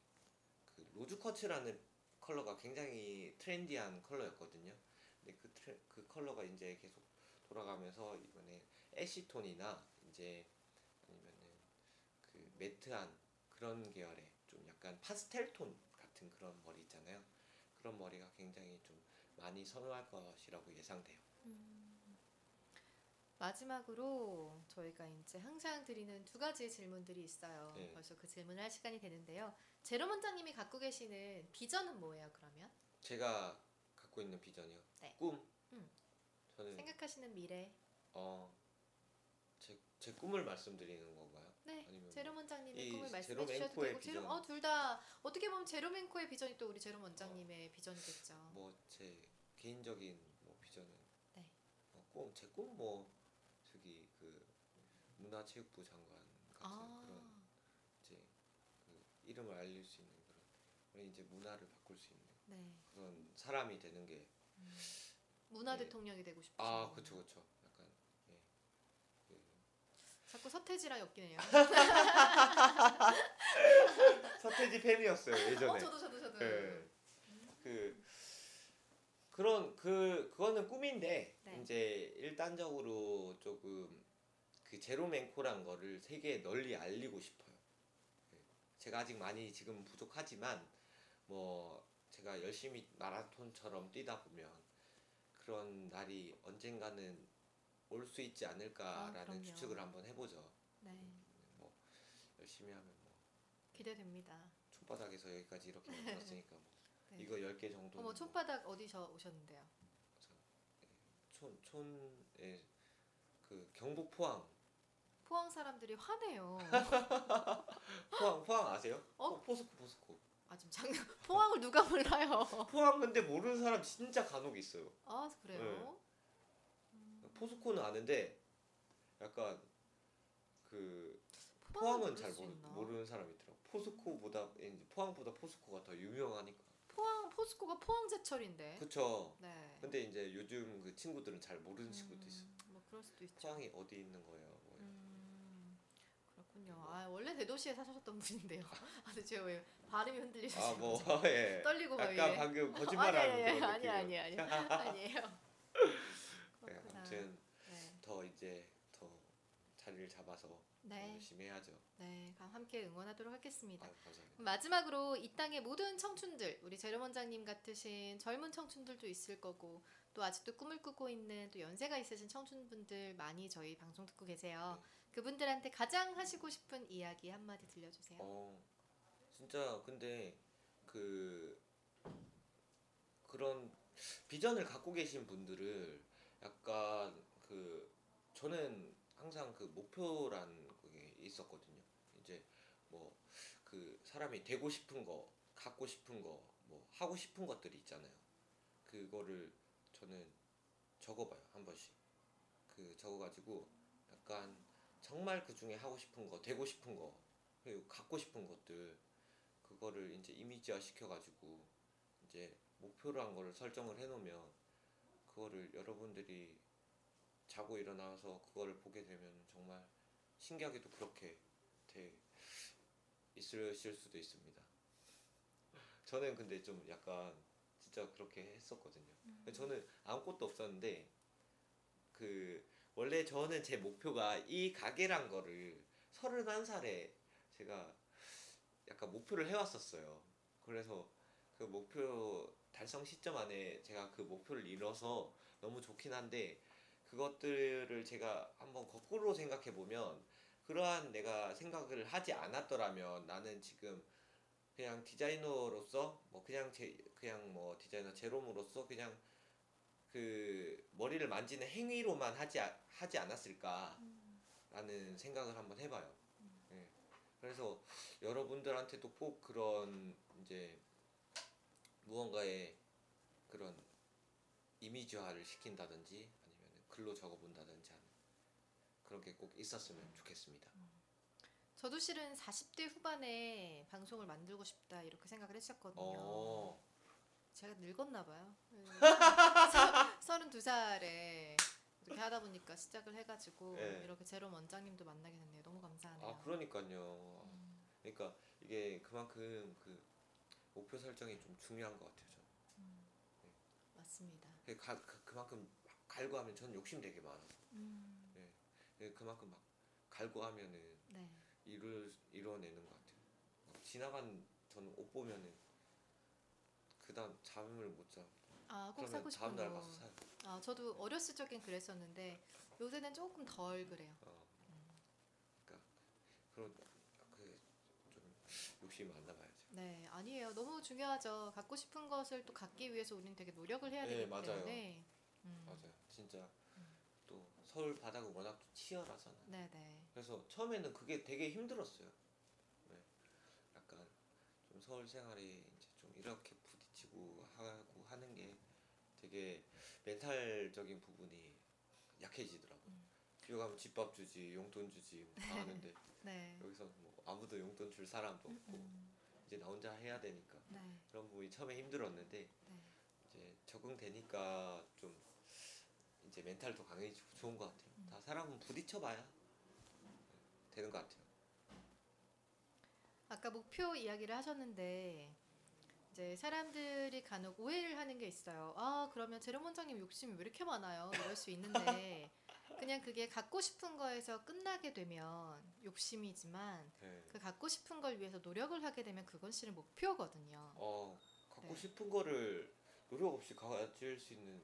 그 rose quartz라는 컬러가 굉장히 트렌디한 컬러였거든요. 근데 그, 트레, 그 컬러가 이제 계속 돌아가면서 이번에 ash tone이나 이제 아니면은 그 matte한 그런 계열의 좀 약간 파스텔 톤 같은 그런 머리 있잖아요. 그런 머리가 굉장히 좀 많이 선호할 것이라고 예상돼요. 마지막으로 저희가 이제 항상 드리는 두 가지의 질문들이 있어요. 네. 벌써 그 질문을 할 시간이 되는데요. 제롬 원장님이 갖고 계시는 비전은 뭐예요? 그러면 제가 갖고 있는 비전이요. 네. 꿈. 음. 저는 생각하시는 미래. 어 제 제 꿈을 말씀드리는 건가요? 네. 아니면 제롬 원장님의 이 꿈을 말씀해 주셔도 되고 제롬 비전. 어둘 다 어떻게 보면 제롬 앵코의 비전이 또 우리 제롬 원장님의 비전이겠죠. 뭐 제 개인적인 뭐 비전은 네. 어, 꿈제꿈뭐 저기 그 문화체육부 장관 같은 아. 그런 이제 그 이름을 알릴 수 있는 그런 그런 이제 문화를 바꿀 수 있는 네. 그런 사람이 되는 게 문화 예. 대통령이 되고 싶으신 아. 그쵸, 그쵸. 약간, 예. 그, 자꾸 서태지랑 엮이네요. 서태지 팬이었어요, 예전에. 어, 저도 저도 저도. 예. 그, 그런, 그, 그거는 꿈인데, 네. 이제 일단적으로 조금 그 제로맨코란 거를 세계에 널리 알리고 싶어요. 예. 제가 아직 많이 지금 부족하지만, 뭐, 제가 열심히 마라톤처럼 뛰다 보면 그런 날이 언젠가는 올 수 있지 아, 않을까라는 그럼요. 추측을 한번 해보죠. 네. 뭐 열심히 하면 뭐 기대됩니다. 촌바닥에서 여기까지 이렇게 만들었으니까 뭐 네. 이거 10개 정도 어머 촌바닥 어디서 오셨는데요? 촌 촌에 그 경북 포항 포항 사람들이 화내요. 포항 포항 아세요? 어? 포, 스코 포스코 아 지금 장 포항을 누가 몰라요? 포항 근데 모르는 사람 진짜 간혹 있어요. 아 그래요? 네. 포스코는 아는데 약간 그 포항은 잘수 모르? 모르는 사람이 있더라고. 포스코보다 이제 포항보다 포스코가 더 유명하니까. 포항 포스코가 포항 제철인데. 그쵸. 네. 근데 이제 요즘 그 친구들은 잘 모르는 친구도 있어. 음, 뭐 그럴 수도 있죠. 포항이 어디 있는 거예요? 그렇군요. 아 원래 대도시에 사셨던 분인데요. 아 근데 제가 왜 발음이 흔들리셔서 아 뭐 예. 떨리고 막 약간 이게. 방금 거짓말하는 아니, 아니, 그런 아니. 아니, 아니, 아니, 아니에요. 네, 그렇구나. 아무튼 네, 더 이제 더 자리를 잡아서 더 네, 열심히 해야죠. 네, 그럼 함께 응원하도록 하겠습니다. 아유, 감사합니다. 마지막으로 이 땅의 모든 청춘들, 우리 제롬 원장님 같으신 젊은 청춘들도 있을 거고 또 아직도 꿈을 꾸고 있는 또 연세가 있으신 청춘분들 많이 저희 방송 듣고 계세요. 네. 그분들한테 가장 하시고 싶은 이야기 한마디 들려주세요. 어 진짜 근데 그 그런 비전을 갖고 계신 분들을 약간 그 저는 항상 그 목표란 그게 있었거든요. 이제 뭐 그 사람이 되고 싶은 거, 갖고 싶은 거, 뭐 하고 싶은 것들이 있잖아요. 그거를 저는 적어봐요 한 번씩. 그 적어가지고 약간 정말 그 중에 하고 싶은 거, 되고 싶은 거, 그리고 갖고 싶은 것들 그거를 이제 이미지화 시켜가지고 이제 목표로 한 거를 설정을 해놓으면 그거를 여러분들이 자고 일어나서 그거를 보게 되면 정말 신기하게도 그렇게 돼 있으실 수도 있습니다. 저는 근데 좀 약간 진짜 그렇게 했었거든요. 저는 아무것도 없었는데 그 원래 저는 제 목표가 이 가게란 거를 31살에 제가 약간 목표를 해왔었어요. 그래서 그 목표 달성 시점 안에 제가 그 목표를 이뤄서 너무 좋긴 한데 그것들을 제가 한번 거꾸로 생각해 보면 그러한 내가 생각을 하지 않았더라면 나는 지금 그냥 디자이너로서 뭐 그냥 제 그냥 뭐 디자이너 제롬으로서 그냥 그 머리를 만지는 행위로만 하지 아- 하지 않았을까라는 생각을 한번 해봐요. 예. 그래서 여러분들한테도 꼭 그런 이제 무언가의 그런 이미지화를 시킨다든지 아니면 글로 적어본다든지 하는 그런 게 꼭 있었으면 좋겠습니다. 저도 실은 40대 후반에 방송을 만들고 싶다 이렇게 생각을 했었거든요. 어, 제가 늙었나 봐요. 32살에 이렇게 하다 보니까 시작을 해가지고 네. 이렇게 제롬 원장님도 만나게 됐네요. 너무 감사하네요. 아 그러니까요. 음, 그러니까 이게 그만큼 그 목표 설정이 좀 중요한 것 같아요. 저는. 맞습니다. 그 가, 그, 그만큼 막 갈고 하면 저는 욕심 되게 많아서 음, 예, 그만큼 막 갈고 하면은 네. 이룰 이뤄내는 것 같아요. 막 지나간 저는 옷 보면은 그다음 잠을 못 자. 아, 꼭 사고 싶은 다음 날 거. 가서 사요. 아, 저도 어렸을 적엔 그랬었는데 요새는 조금 덜 그래요. 어. 그러니까 그런 그좀 욕심이 많나 봐야죠. 네, 아니에요. 너무 중요하죠. 갖고 싶은 것을 또 갖기 위해서 우리는 되게 노력을 해야 네, 되기 맞아요. 때문에. 음, 맞아요. 진짜 음. 또 서울 바닥은 워낙 또 치열하잖아요. 네, 네. 그래서 처음에는 그게 되게 힘들었어요. 네. 약간 좀 서울 생활이 이제 좀 이렇게 부딪히고 하고 하는 게 되게 멘탈적인 부분이 약해지더라고요. 음. 집에 가면 집밥 주지, 용돈 주지 뭐다 하는데 네. 여기서 뭐 아무도 용돈 줄 사람도 없고 음, 이제 나 혼자 해야 되니까 네. 그런 부분이 처음에 힘들었는데 네. 이제 적응되니까 좀 이제 멘탈도 강해지고 좋은 것 같아요. 음. 다 사람은 부딪혀봐야 되는 것 같아요. 아까 목표 이야기를 하셨는데 이제 사람들이 간혹 오해를 하는 게 있어요. 아 그러면 재롱 원장님 욕심이 왜 이렇게 많아요? 이럴 수 있는데 그냥 그게 갖고 싶은 거에서 끝나게 되면 욕심이지만 네. 그 갖고 싶은 걸 위해서 노력을 하게 되면 그건 실은 목표거든요. 어 갖고 네. 싶은 거를 노력 없이 가질 수 있는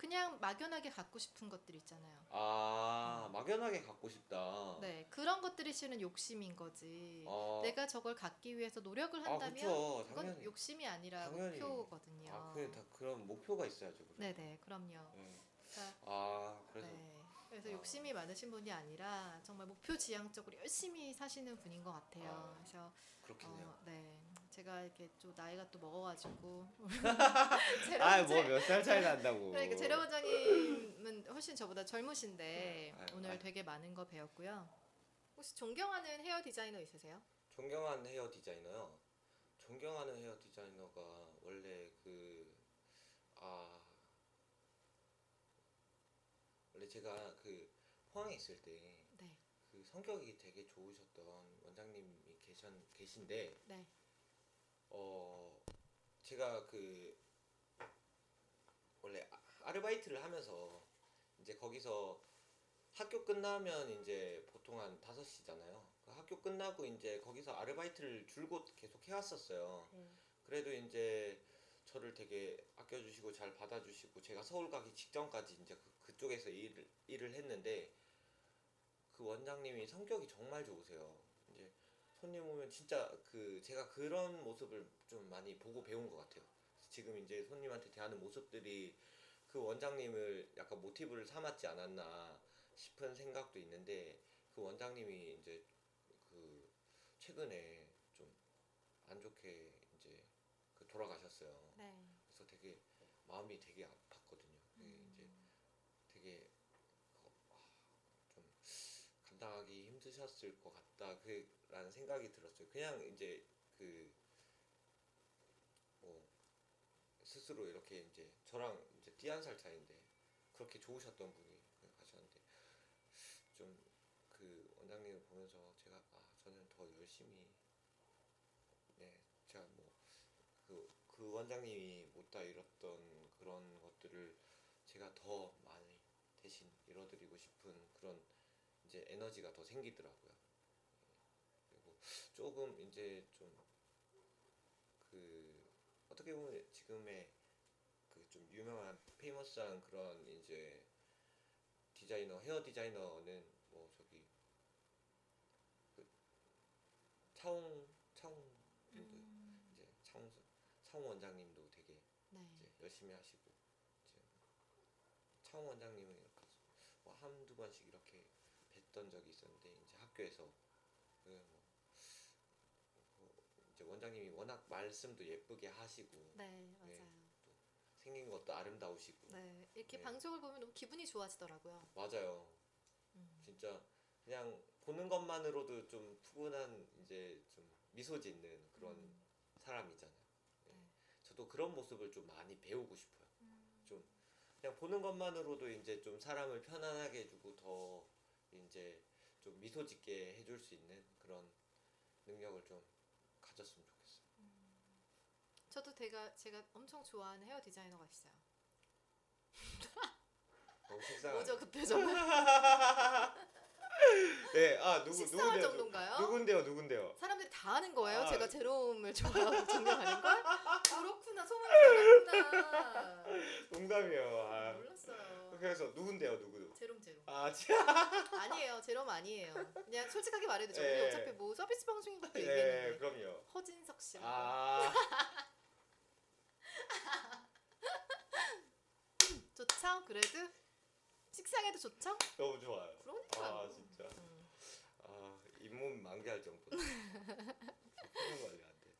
그냥 막연하게 갖고 싶은 것들 있잖아요. 아 막연하게 갖고 싶다. 네 그런 것들이 실은 욕심인 거지. 어, 내가 저걸 갖기 위해서 노력을 아 한다면 그렇죠. 그건. 욕심이 아니라 당연히. 목표거든요. 아 그래 다 그런 목표가 있어야죠. 네네 그럼요. 네. 그러니까 아 그래서 네. 그래서 아. 욕심이 많으신 분이 아니라 정말 목표 지향적으로 열심히 사시는 분인 것 같아요. 아, 그래서 그렇겠네요. 어, 네 제가 이렇게 좀 나이가 또 먹어가지고 아뭐 몇 살 차이 난다고. 그러니까 재려 원장님은 훨씬 저보다 젊으신데 아유, 오늘 아유. 되게 많은 거 배웠고요. 혹시 존경하는 헤어 디자이너 있으세요? 존경하는 헤어 디자이너요. 존경하는 헤어 디자이너가 원래 그아 원래 제가 그 포항에 있을 때 네, 그 성격이 되게 좋으셨던 원장님이 계신 계신데 네, 어 제가 그 원래 아- 아르바이트를 하면서 이제 거기서 학교 끝나면 이제 보통 한 5시잖아요. 그 학교 끝나고 이제 거기서 아르바이트를 줄곧 계속 해왔었어요. 네. 그래도 이제 저를 되게 아껴주시고 잘 받아주시고 제가 서울 가기 직전까지 이제 그, 그쪽에서 일을, 일을 했는데 그 원장님이 성격이 정말 좋으세요. 손님 오면 진짜 그 제가 그런 모습을 좀 많이 보고 배운 것 같아요. 지금 이제 손님한테 대하는 모습들이 그 원장님을 약간 모티브를 삼았지 않았나 싶은 생각도 있는데 그 원장님이 이제 그 최근에 좀 안 좋게 이제 그 돌아가셨어요. 네. 그래서 되게 마음이 되게 아팠거든요. 그게 이제 되게 어, 아, 좀 감당하기 힘드셨을 것 같다 그라는 생각이 들었어요. 그냥 이제 그 뭐 스스로 이렇게 이제 저랑 이제 띠한 살 차인데 그렇게 좋으셨던 분이 가셨는데 좀 그 원장님을 보면서 제가 아 저는 더 열심히 네 제가 뭐 그, 그 원장님이 못다 이뤘던 그런 것들을 제가 더 많이 대신 이뤄드리고 싶은 그런 이제 에너지가 더 생기더라고요. 그리고 조금 이제 좀 그 어떻게 보면 지금의 그 좀 유명한 페이머스한 그런 이제 디자이너 헤어 디자이너는 뭐 저기 그 차홍 차홍 분들 음, 이제 차홍 차홍 원장님도 되게 네. 이제 열심히 하시고 이제 차홍 원장님은 이렇게 뭐 한두 번씩 이렇게 뵀던 적이 있었는데 이제 학교에서 그 뭐, 그 이제 원장님이 워낙 말씀도 예쁘게 하시고 네, 맞아요. 생긴 것도 아름다우시고 네, 이렇게 네. 방송을 보면 너무 기분이 좋아지더라고요. 맞아요 음. 진짜 그냥 보는 것만으로도 좀 푸근한 이제 좀 미소 짓는 그런 음. 사람이잖아요 네. 네. 저도 그런 모습을 좀 많이 배우고 싶어요 음. 좀 그냥 보는 것만으로도 이제 좀 사람을 편안하게 해주고 더 이제 좀 미소 짓게 해줄 수 있는 그런 능력을 좀 가졌으면 좋겠어요. 저도 제가 제가 엄청 좋아하는 헤어 디자이너가 있어요. 너무 식상하네. 뭐죠 그 표정은? 네, 아 누구 식상할 누군데요? 정도인가요? 누군데요? 누군데요? 사람들이 다 아는 거예요. 아. 제가 제롬을 좋아하고 존경하는 걸? 그렇구나 소문이 났구나. 농담이에요. 아, 몰랐어요. 그래서 누군데요? 누구? 제롬 제롬. 아. 아니에요. 제롬 아니에요. 그냥 솔직하게 말해도 죠 예. 우리 어차피 뭐 서비스 방송인 것도 네, 얘기했는데 그럼요. 허진석 씨라고. 아, 좋죠? 그래도 식상해도 좋죠? 너무 좋아요. 그러니까요. 아, 진짜. 음. 아, 잇몸 만개할 정도.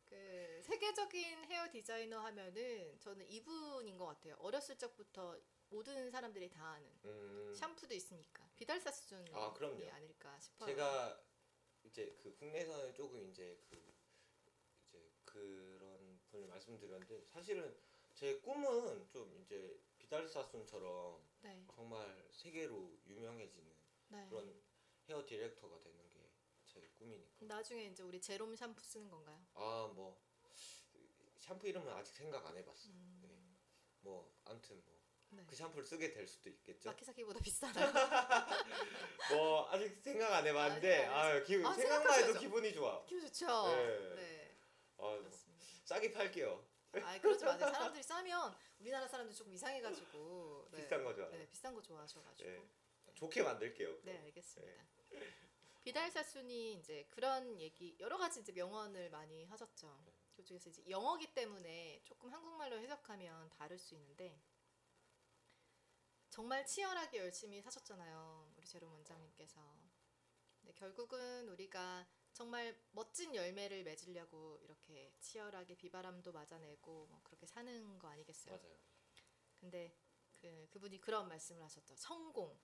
그 세계적인 헤어 디자이너 하면은 저는 이분인 것 같아요. 어렸을 적부터 모든 사람들이 다 아는 음. 샴푸도 있으니까 비달사 수준이 아, 그럼요. 아닐까 싶어요. 제가 이제 그 국내에서는 조금 이제 그 이제 그런 분을 말씀드렸는데 사실은 제 꿈은 좀 이제 비달사순처럼 네. 정말 세계로 유명해지는 네. 그런 헤어 디렉터가 되는 게 제 꿈이니까. 나중에 이제 우리 제롬 샴푸 쓰는 건가요? 아 뭐 샴푸 이름은 아직 생각 안 해봤어. 음. 네. 뭐 아무튼 뭐 네. 그 샴푸를 쓰게 될 수도 있겠죠. 마키사키보다 비싸나요? 뭐 아직 생각 안 해봤는데 아, 네, 아, 기, 아, 생각만 해도. 기분이 좋아. 기분 좋죠. 네. 네. 아, 그렇습니다. 싸게 팔게요. 아 그러지 마세요. 사람들이 싸면 우리나라 사람들 조금 이상해가지고 네. 비싼 거 좋아해요. 네, 비싼 거 좋아하셔가지고. 네. 좋게 만들게요. 네, 알겠습니다. 비달사순이 이제 그런 얘기 여러 가지 이제 명언을 많이 하셨죠. 그 중에서 이제 영어기 때문에 조금 한국말로 해석하면 다를 수 있는데 정말 치열하게 열심히 사셨잖아요. 우리 제롬 원장님께서. 네, 결국은 우리가 정말 멋진 열매를 맺으려고 이렇게 치열하게 비바람도 맞아내고 뭐 그렇게 사는 거 아니겠어요? 맞아요. 근데 그 그분이 그런 말씀을 하셨죠. 성공,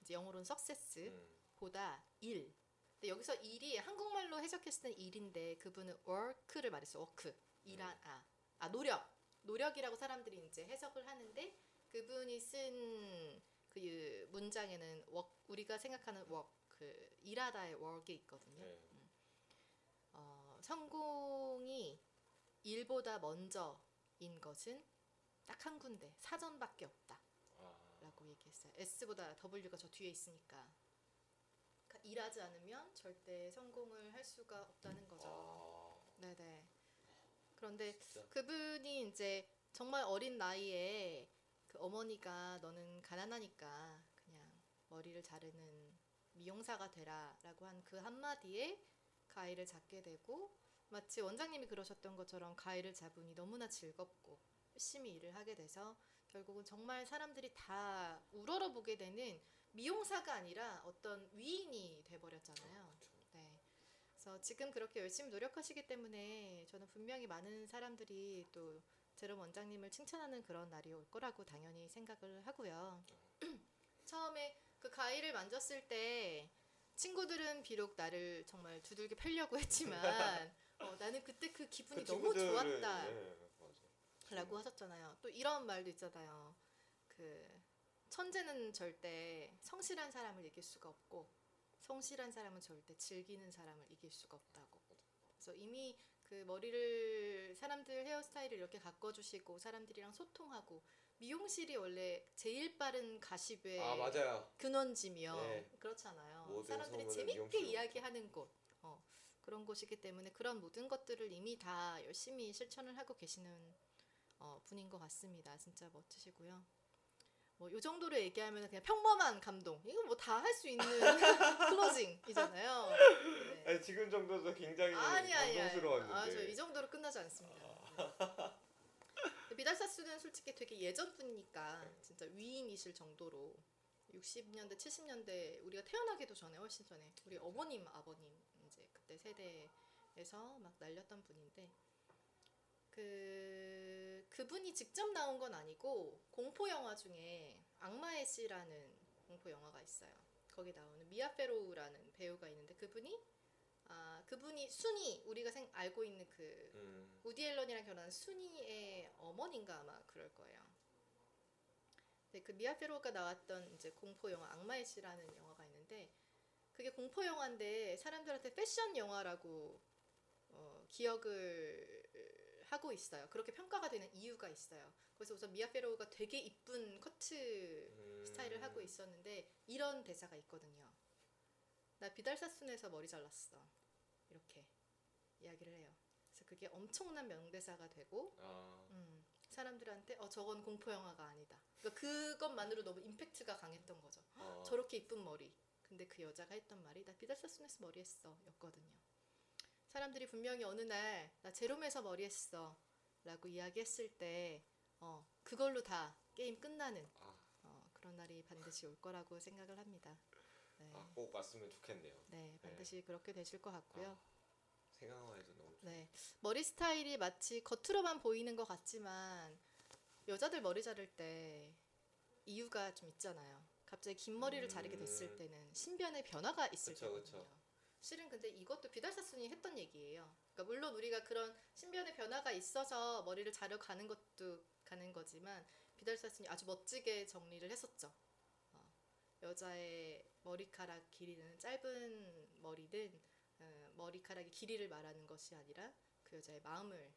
이제 영어로는 success 음. 보다 일. 근데 여기서 일이 한국말로 해석했을 때는 일인데 그분은 work를 말했어. work. 일한 아. 아 노력. 노력이라고 사람들이 이제 해석을 하는데 그분이 쓴 그 문장에는 work, 우리가 생각하는 work 그 일하다의 work이 있거든요. 네. 어, 성공이 일보다 먼저인 것은 딱 한 군데 사전밖에 없다. 아, 라고 얘기했어요. S보다 W가 저 뒤에 있으니까. 그러니까 일하지 않으면 절대 성공을 할 수가 없다는 거죠. 아, 네네. 그런데. 그분이 이제 정말 어린 나이에 그 어머니가 너는 가난하니까 그냥 머리를 자르는 미용사가 되라 라고 한 그 한마디에 가위를 잡게 되고 마치 원장님이 그러셨던 것처럼 가위를 잡으니 너무나 즐겁고 열심히 일을 하게 돼서 결국은 정말 사람들이 다 우러러 보게 되는 미용사가 아니라 어떤 위인이 돼버렸잖아요. 그쵸. 네. 그래서 지금 그렇게 열심히 노력하시기 때문에 저는 분명히 많은 사람들이 또 제롬 원장님을 칭찬하는 그런 날이 올 거라고 당연히 생각을 하고요. 처음에 그 가위를 만졌을 때 친구들은 비록 나를 정말 두들겨 펴려고 했지만 어, 나는 그때 그 기분이 그 너무 친구들은, 좋았다. 네, 맞아. 라고 하셨잖아요. 또 이런 말도 있잖아요. 그 천재는 절대 성실한 사람을 이길 수가 없고 성실한 사람은 절대 즐기는 사람을 이길 수가 없다고. 그래서 이미 그 머리를 사람들 헤어스타일을 이렇게 가꿔주시고 사람들이랑 소통하고 미용실이 원래 제일 빠른 가십의 아 맞아요. 근원지며 네. 그렇잖아요. 사람들이 재밌게 미용실로 이야기하는 곳 어, 그런 곳이기 때문에 그런 모든 것들을 이미 다 열심히 실천을 하고 계시는 어, 분인 것 같습니다. 진짜 멋지시고요. 뭐요 정도로 얘기하면 그냥 평범한 감동. 이거 뭐 다 할 수 있는 클로징이잖아요. 네. 아니, 지금 정도도 굉장히 아니 아니 아니. 감동스러웠는데. 아, 저 이 정도로 끝나지 않습니다. 네. 비달사스는 솔직히 되게 예전 분이니까 진짜 위인이실 정도로 60년대 70년대 우리가 태어나기도 전에 훨씬 전에 우리 어머님 아버님 이제 그때 세대에서 막 날렸던 분인데 그 그분이 직접 나온 건 아니고 공포 영화 중에 악마의 씨라는 공포 영화가 있어요. 거기 나오는 미아 페로우라는 배우가 있는데 그분이 아 그분이 순이 우리가 생, 알고 있는 그 음, 우디 앨런이랑 결혼한 순이의 어머니인가 아마 그럴 거예요. 네, 그 미아 페로가 나왔던 이제 공포 영화 악마의 씨라는 영화가 있는데 그게 공포 영화인데 사람들한테 패션 영화라고 어, 기억을 하고 있어요. 그렇게 평가가 되는 이유가 있어요. 그래서 우선 미아 페로우가 되게 이쁜 커트 음, 스타일을 하고 있었는데 이런 대사가 있거든요. 나 비달사순에서 머리 잘랐어. 이렇게 이야기를 해요. 그래서 그게 엄청난 명대사가 되고 아, 음, 사람들한테 어 저건 공포 영화가 아니다. 그러니까 그것만으로 너무 임팩트가 강했던 거죠. 아, 저렇게 이쁜 머리. 근데 그 여자가 했던 말이 나 비달사순에서 머리했어 였거든요. 사람들이 분명히 어느 날 나 제롬에서 머리 했어 라고 이야기했을 때 어, 그걸로 다 게임 끝나는 아, 어, 그런 날이 반드시 올 거라고 생각을 합니다. 네, 아, 꼭 왔으면 좋겠네요. 네 반드시 그렇게 되실 것 같고요. 아, 생각만 해도 너무 좋 네, 머리 스타일이 마치 겉으로만 보이는 것 같지만 여자들 머리 자를 때 이유가 좀 있잖아요. 갑자기 긴 머리를 자르게 됐을 음. 때는 신변의 변화가 있을 거거든요. 실은 근데 이것도 비달사순이 했던 얘기예요. 그러니까 물론 우리가 그런 신변의 변화가 있어서 머리를 자러 가는 것도 가는 거지만 비달사순이 아주 멋지게 정리를 했었죠. 어, 여자의 머리카락 길이는 짧은 머리든 어, 머리카락의 길이를 말하는 것이 아니라 그 여자의 마음을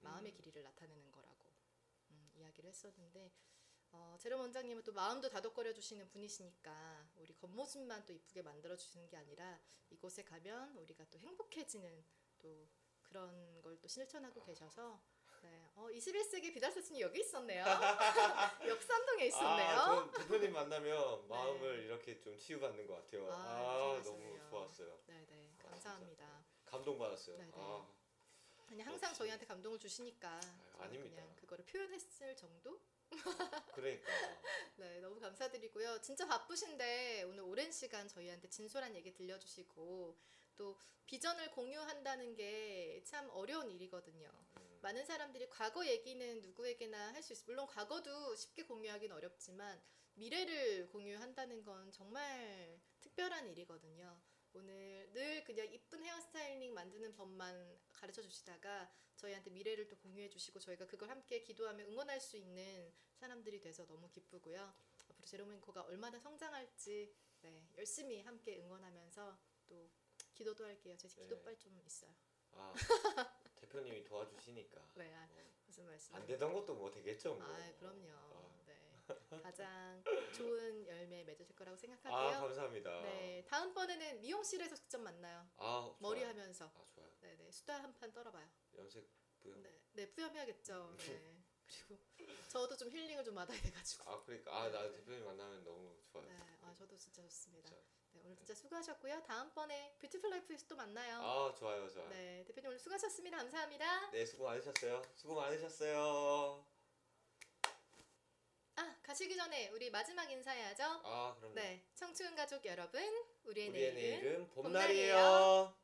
마음의 음. 길이를 나타내는 거라고 음, 이야기를 했었는데 어, 제롬 원장님은 또 마음도 다독거려 주시는 분이시니까 우리 겉모습만 또 이쁘게 만들어 주시는 게 아니라 이곳에 가면 우리가 또 행복해지는 또 그런 걸 또 실천하고 계셔서 네, 어, 21세기 비달스님 여기 있었네요. 역삼동에 있었네요. 아, 전 대표님 만나면 마음을 이렇게 좀 치유받는 것 같아요. 아, 아. 너무 좋았어요. 네, 네, 아, 감사합니다. 감동받았어요. 네, 네. 아, 아니 항상 역시. 저희한테 감동을 주시니까 아닙니다. 그냥 그거를 표현했을 정도? 그러니까 네, 너무 감사드리고요. 진짜 바쁘신데 오늘 오랜 시간 저희한테 진솔한 얘기 들려주시고 또 비전을 공유한다는 게 참 어려운 일이거든요. 음, 많은 사람들이 과거 얘기는 누구에게나 할 수 있어. 물론 과거도 쉽게 공유하기는 어렵지만 미래를 공유한다는 건 정말 특별한 일이거든요. 오늘 늘 그냥 이쁜 헤어스타일링 만드는 법만 가르쳐 주시다가 저희한테 미래를 또 공유해 주시고 저희가 그걸 함께 기도하며 응원할 수 있는 사람들이 돼서 너무 기쁘고요. 앞으로 제로맨코가 얼마나 성장할지 네, 열심히 함께 응원하면서 또 기도도 할게요. 제 네. 기도빨 좀 있어요. 아, 대표님이 도와주시니까 네, 아, 뭐, 무슨 말씀? 안 되던 것도 뭐 되겠죠. 뭐. 아, 그럼요. 아, 네. 가장 좋은 열매 맺으실 거라고 아, 생각하고요. 감사합니다. 네, 다음 번에는 미용실에서 직접 만나요. 아, 머리 좋아요. 하면서. 아, 좋아요. 네, 네. 수다 한 판 떨어봐요. 염색 부영. 네, 네, 뿌염해야겠죠. 네. 그리고 저도 좀 힐링을 좀 받아야 돼가지고. 아, 그러니까 아, 나 대표님 만나면 너무 좋아요. 네, 아, 저도 진짜 좋습니다. 진짜. 네, 오늘 진짜 수고하셨고요. 다음번에 뷰티풀 라이프에서 또 만나요. 아, 좋아요, 좋아요. 네, 대표님 오늘 수고하셨습니다. 감사합니다. 네, 수고 많으셨어요. 수고 많으셨어요. 아, 가시기 전에 우리 마지막 인사해야죠. 아, 그럼요. 네, 청춘 가족 여러분, 우리의, 우리의 내일은 내일은 봄날이에요. 봄날이에요.